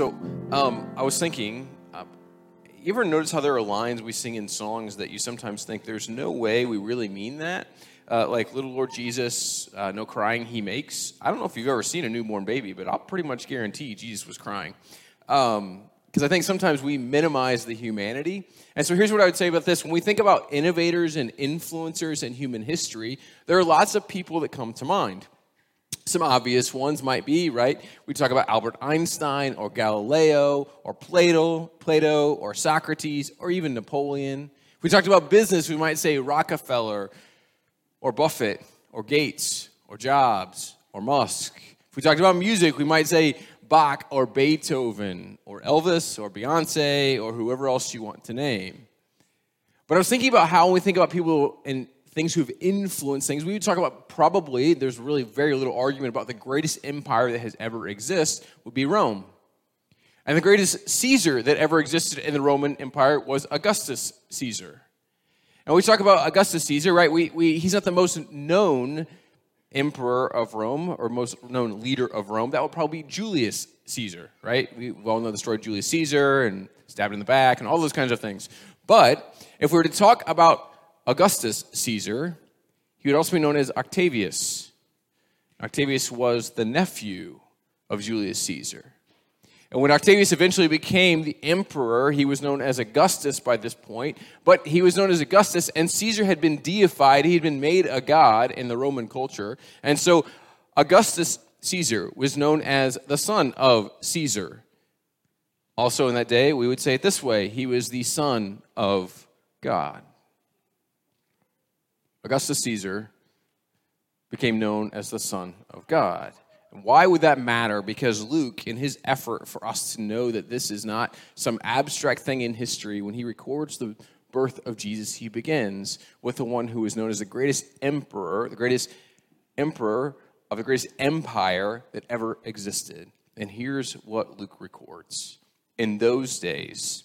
So um, I was thinking, uh, you ever notice how there are lines we sing in songs that you sometimes think there's no way we really mean that? Uh, like Little Lord Jesus, uh, no crying he makes. I don't know if you've ever seen a newborn baby, but I'll pretty much guarantee Jesus was crying. Because um, I think sometimes we minimize the humanity. And so here's what I would say about this. When we think about innovators and influencers in human history, there are lots of people that come to mind. Some obvious ones might be, right? We talk about Albert Einstein or Galileo or Plato, Plato or Socrates or even Napoleon. If we talked about business, we might say Rockefeller or Buffett or Gates or Jobs or Musk. If we talked about music, we might say Bach or Beethoven or Elvis or Beyonce or whoever else you want to name. But I was thinking about how when we think about people in things who've influenced things, we would talk about probably, there's really very little argument about the greatest empire that has ever existed would be Rome. And the greatest Caesar that ever existed in the Roman Empire was Augustus Caesar. And we talk about Augustus Caesar, right? We, we, he's not the most known emperor of Rome or most known leader of Rome. That would probably be Julius Caesar, right? We all know the story of Julius Caesar and stabbed in the back and all those kinds of things. But if we were to talk about Augustus Caesar, he would also be known as Octavius. Octavius was the nephew of Julius Caesar. And when Octavius eventually became the emperor, he was known as Augustus by this point, but he was known as Augustus, and Caesar had been deified. He had been made a god in the Roman culture. And so Augustus Caesar was known as the son of Caesar. Also, in that day, we would say it this way he was the son of God. Augustus Caesar became known as the Son of God. And why would that matter? Because Luke, in his effort for us to know that this is not some abstract thing in history, when he records the birth of Jesus, he begins with the one who is known as the greatest emperor, the greatest emperor of the greatest empire that ever existed. And here's what Luke records. In those days,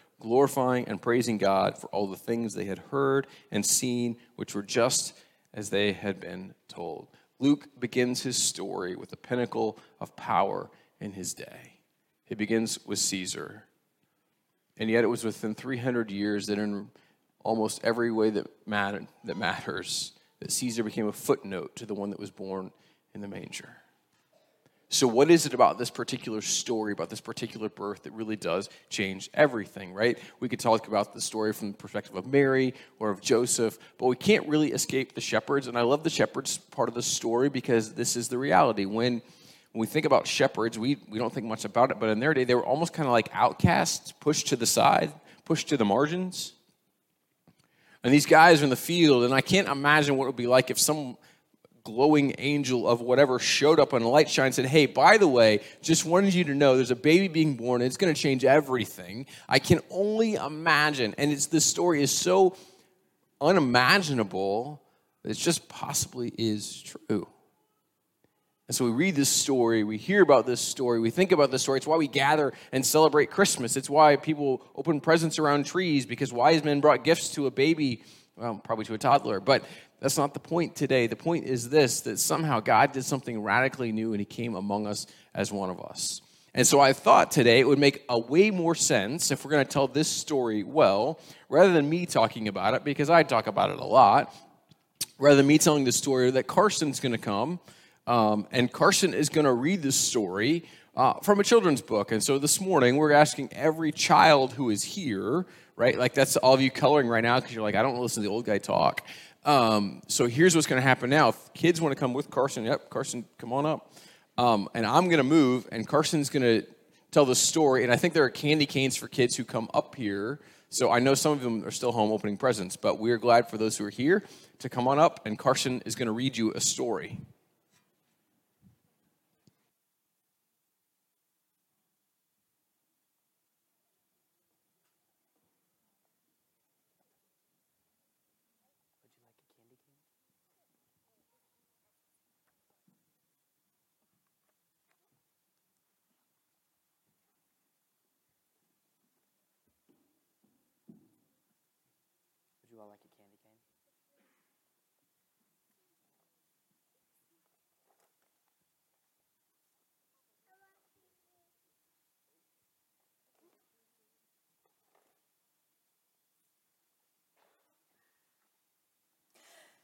glorifying and praising God for all the things they had heard and seen, which were just as they had been told. Luke begins his story with the pinnacle of power in his day. He begins with Caesar. And yet it was within 300 years that in almost every way that, matter, that matters, that Caesar became a footnote to the one that was born in the manger. So, what is it about this particular story, about this particular birth, that really does change everything, right? We could talk about the story from the perspective of Mary or of Joseph, but we can't really escape the shepherds. And I love the shepherds part of the story because this is the reality. When, when we think about shepherds, we, we don't think much about it, but in their day, they were almost kind of like outcasts, pushed to the side, pushed to the margins. And these guys are in the field, and I can't imagine what it would be like if some glowing angel of whatever showed up on a light shine and said, Hey, by the way, just wanted you to know there's a baby being born, and it's going to change everything. I can only imagine. And it's this story is so unimaginable that it just possibly is true. And so we read this story, we hear about this story, we think about this story. It's why we gather and celebrate Christmas. It's why people open presents around trees because wise men brought gifts to a baby, well, probably to a toddler. But that's not the point today. The point is this that somehow God did something radically new and he came among us as one of us. And so I thought today it would make a way more sense if we're going to tell this story well, rather than me talking about it, because I talk about it a lot, rather than me telling the story, that Carson's going to come um, and Carson is going to read this story uh, from a children's book. And so this morning, we're asking every child who is here, right? Like that's all of you coloring right now because you're like, I don't listen to the old guy talk. Um, so here's what's going to happen now. If kids want to come with Carson, yep, Carson, come on up. Um, and I'm going to move, and Carson's going to tell the story. And I think there are candy canes for kids who come up here. So I know some of them are still home opening presents, but we're glad for those who are here to come on up, and Carson is going to read you a story.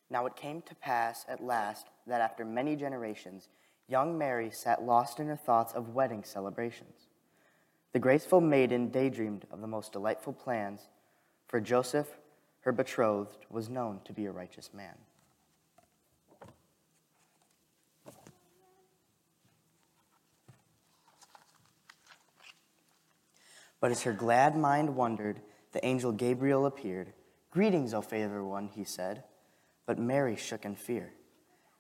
Now it came to pass at last that after many generations, young Mary sat lost in her thoughts of wedding celebrations. The graceful maiden daydreamed of the most delightful plans, for Joseph, her betrothed, was known to be a righteous man. But as her glad mind wondered, the angel Gabriel appeared. Greetings, O favored one, he said. But Mary shook in fear.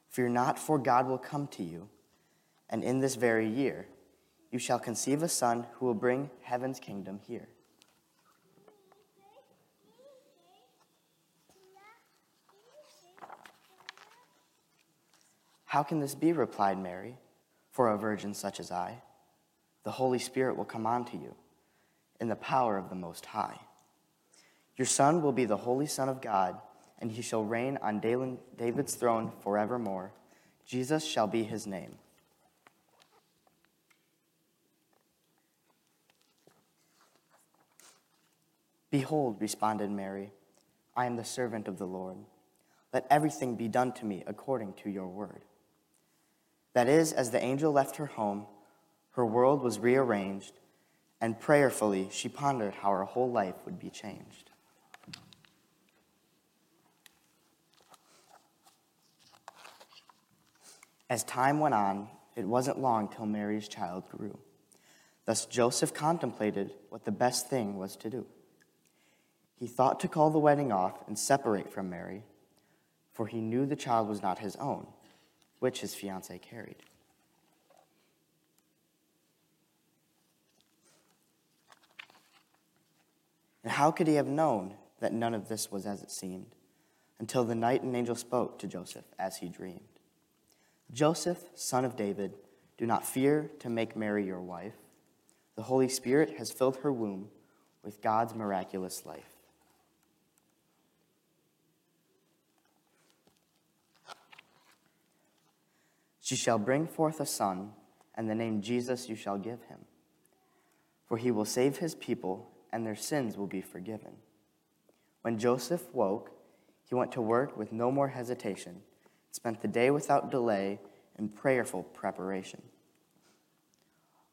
Fear not, for God will come to you, and in this very year you shall conceive a son who will bring heaven's kingdom here. How can this be? replied Mary, for a virgin such as I. The Holy Spirit will come on to you in the power of the Most High. Your son will be the Holy Son of God and he shall reign on David's throne forevermore. Jesus shall be his name. Behold, responded Mary, I am the servant of the Lord. Let everything be done to me according to your word. That is, as the angel left her home, her world was rearranged, and prayerfully she pondered how her whole life would be changed. As time went on, it wasn't long till Mary's child grew. Thus Joseph contemplated what the best thing was to do. He thought to call the wedding off and separate from Mary, for he knew the child was not his own, which his fiancee carried. And how could he have known that none of this was as it seemed, until the night an angel spoke to Joseph as he dreamed? Joseph, son of David, do not fear to make Mary your wife. The Holy Spirit has filled her womb with God's miraculous life. She shall bring forth a son, and the name Jesus you shall give him. For he will save his people, and their sins will be forgiven. When Joseph woke, he went to work with no more hesitation spent the day without delay in prayerful preparation.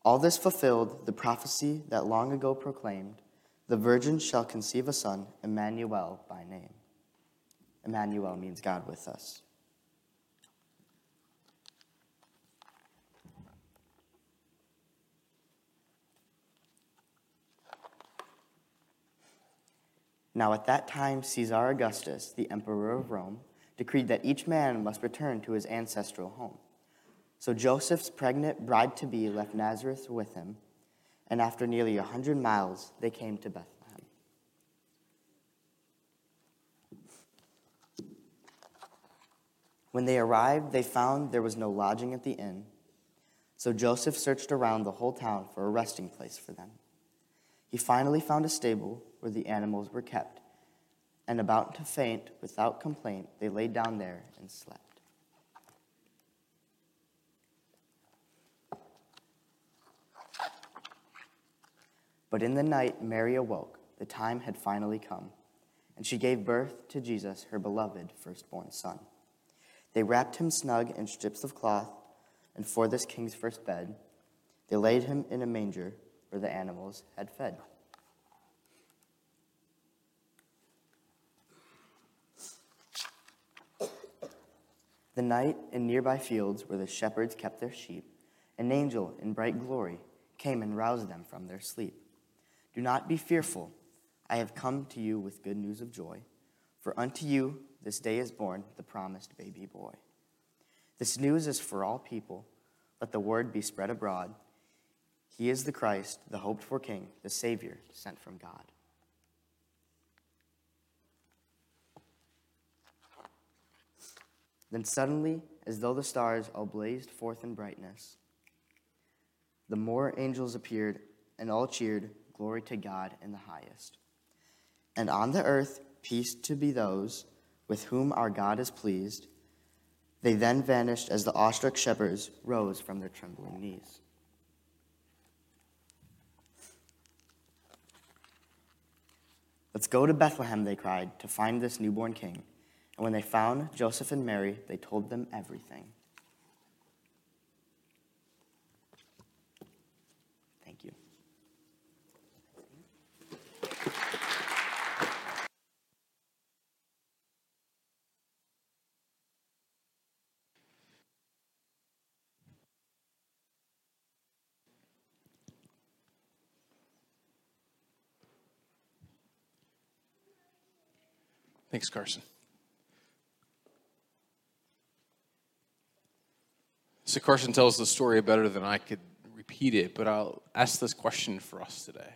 All this fulfilled the prophecy that long ago proclaimed the virgin shall conceive a son, Emmanuel by name. Emmanuel means God with us. Now, at that time, Caesar Augustus, the emperor of Rome, decreed that each man must return to his ancestral home. So Joseph's pregnant bride to be left Nazareth with him, and after nearly a hundred miles, they came to Bethlehem. When they arrived, they found there was no lodging at the inn. So Joseph searched around the whole town for a resting place for them. He finally found a stable where the animals were kept, and about to faint without complaint, they lay down there and slept. But in the night, Mary awoke. The time had finally come, and she gave birth to Jesus, her beloved firstborn son. They wrapped him snug in strips of cloth, and for this king's first bed, they laid him in a manger where the animals had fed. The night in nearby fields where the shepherds kept their sheep, an angel in bright glory came and roused them from their sleep. Do not be fearful. I have come to you with good news of joy. For unto you this day is born the promised baby boy. This news is for all people. Let the word be spread abroad. He is the Christ, the hoped for King, the Savior sent from God. Then suddenly, as though the stars all blazed forth in brightness, the more angels appeared, and all cheered, Glory to God in the highest. And on the earth, peace to be those with whom our God is pleased. They then vanished as the awestruck shepherds rose from their trembling knees. Let's go to Bethlehem, they cried, to find this newborn king. And when they found Joseph and Mary, they told them everything. Thank you. Thanks, Carson. So Carson tells the story better than I could repeat it, but I'll ask this question for us today.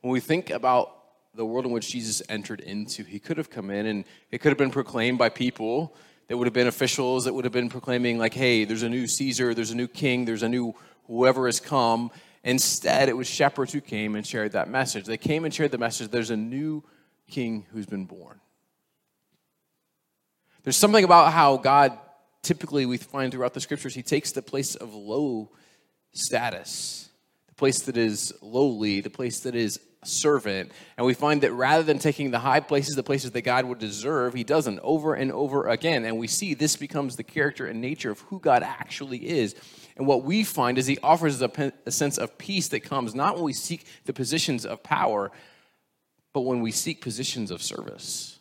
When we think about the world in which Jesus entered into, he could have come in and it could have been proclaimed by people that would have been officials that would have been proclaiming, like, hey, there's a new Caesar, there's a new king, there's a new whoever has come. Instead, it was shepherds who came and shared that message. They came and shared the message there's a new king who's been born. There's something about how God typically we find throughout the scriptures, he takes the place of low status, the place that is lowly, the place that is servant. And we find that rather than taking the high places, the places that God would deserve, he doesn't over and over again. And we see this becomes the character and nature of who God actually is. And what we find is he offers a, a sense of peace that comes not when we seek the positions of power, but when we seek positions of service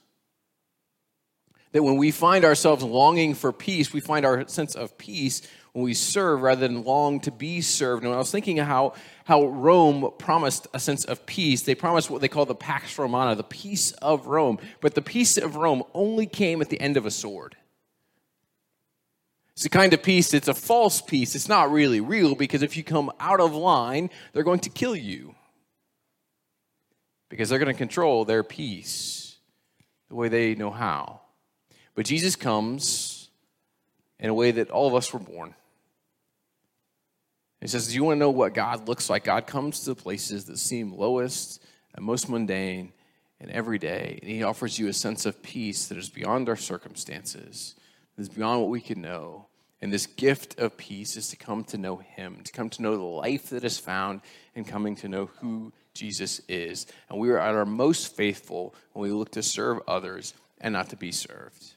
that when we find ourselves longing for peace, we find our sense of peace when we serve rather than long to be served. And I was thinking how, how Rome promised a sense of peace. They promised what they call the Pax Romana, the peace of Rome. But the peace of Rome only came at the end of a sword. It's a kind of peace, it's a false peace. It's not really real because if you come out of line, they're going to kill you because they're going to control their peace the way they know how. But Jesus comes in a way that all of us were born. He says, Do you want to know what God looks like? God comes to the places that seem lowest and most mundane and every day. And He offers you a sense of peace that is beyond our circumstances, that is beyond what we can know. And this gift of peace is to come to know Him, to come to know the life that is found in coming to know who Jesus is. And we are at our most faithful when we look to serve others and not to be served.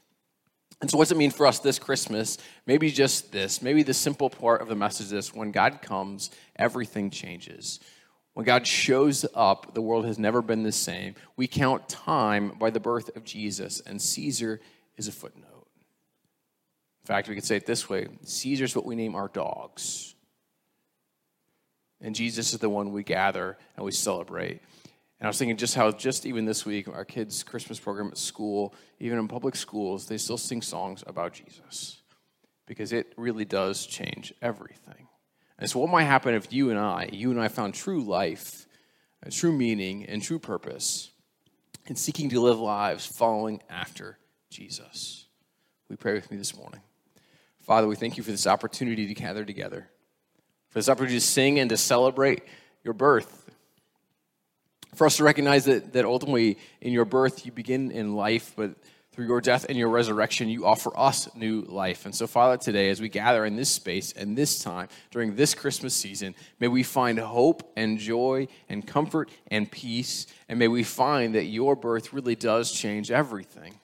And so, what's it mean for us this Christmas? Maybe just this. Maybe the simple part of the message is when God comes, everything changes. When God shows up, the world has never been the same. We count time by the birth of Jesus, and Caesar is a footnote. In fact, we could say it this way Caesar's what we name our dogs. And Jesus is the one we gather and we celebrate. And I was thinking just how, just even this week, our kids' Christmas program at school, even in public schools, they still sing songs about Jesus because it really does change everything. And so, what might happen if you and I, you and I found true life, and true meaning, and true purpose in seeking to live lives following after Jesus? We pray with me this morning. Father, we thank you for this opportunity to gather together, for this opportunity to sing and to celebrate your birth. For us to recognize that, that ultimately in your birth you begin in life, but through your death and your resurrection, you offer us new life. And so, Father, today, as we gather in this space and this time during this Christmas season, may we find hope and joy and comfort and peace. And may we find that your birth really does change everything.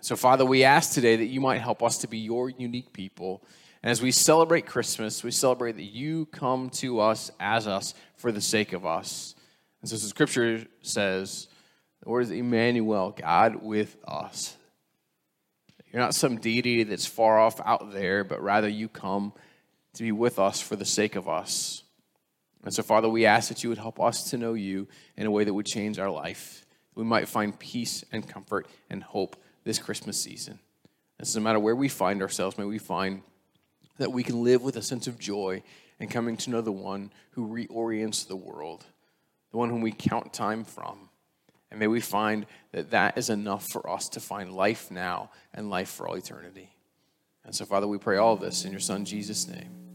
So, Father, we ask today that you might help us to be your unique people. And as we celebrate Christmas, we celebrate that you come to us as us for the sake of us. And so, the scripture says, the word is Emmanuel, God with us. You're not some deity that's far off out there, but rather you come to be with us for the sake of us. And so, Father, we ask that you would help us to know you in a way that would change our life. We might find peace and comfort and hope this Christmas season. And so, no matter where we find ourselves, may we find that we can live with a sense of joy and coming to know the one who reorients the world, the one whom we count time from. And may we find that that is enough for us to find life now and life for all eternity. And so, Father, we pray all this in your Son, Jesus' name.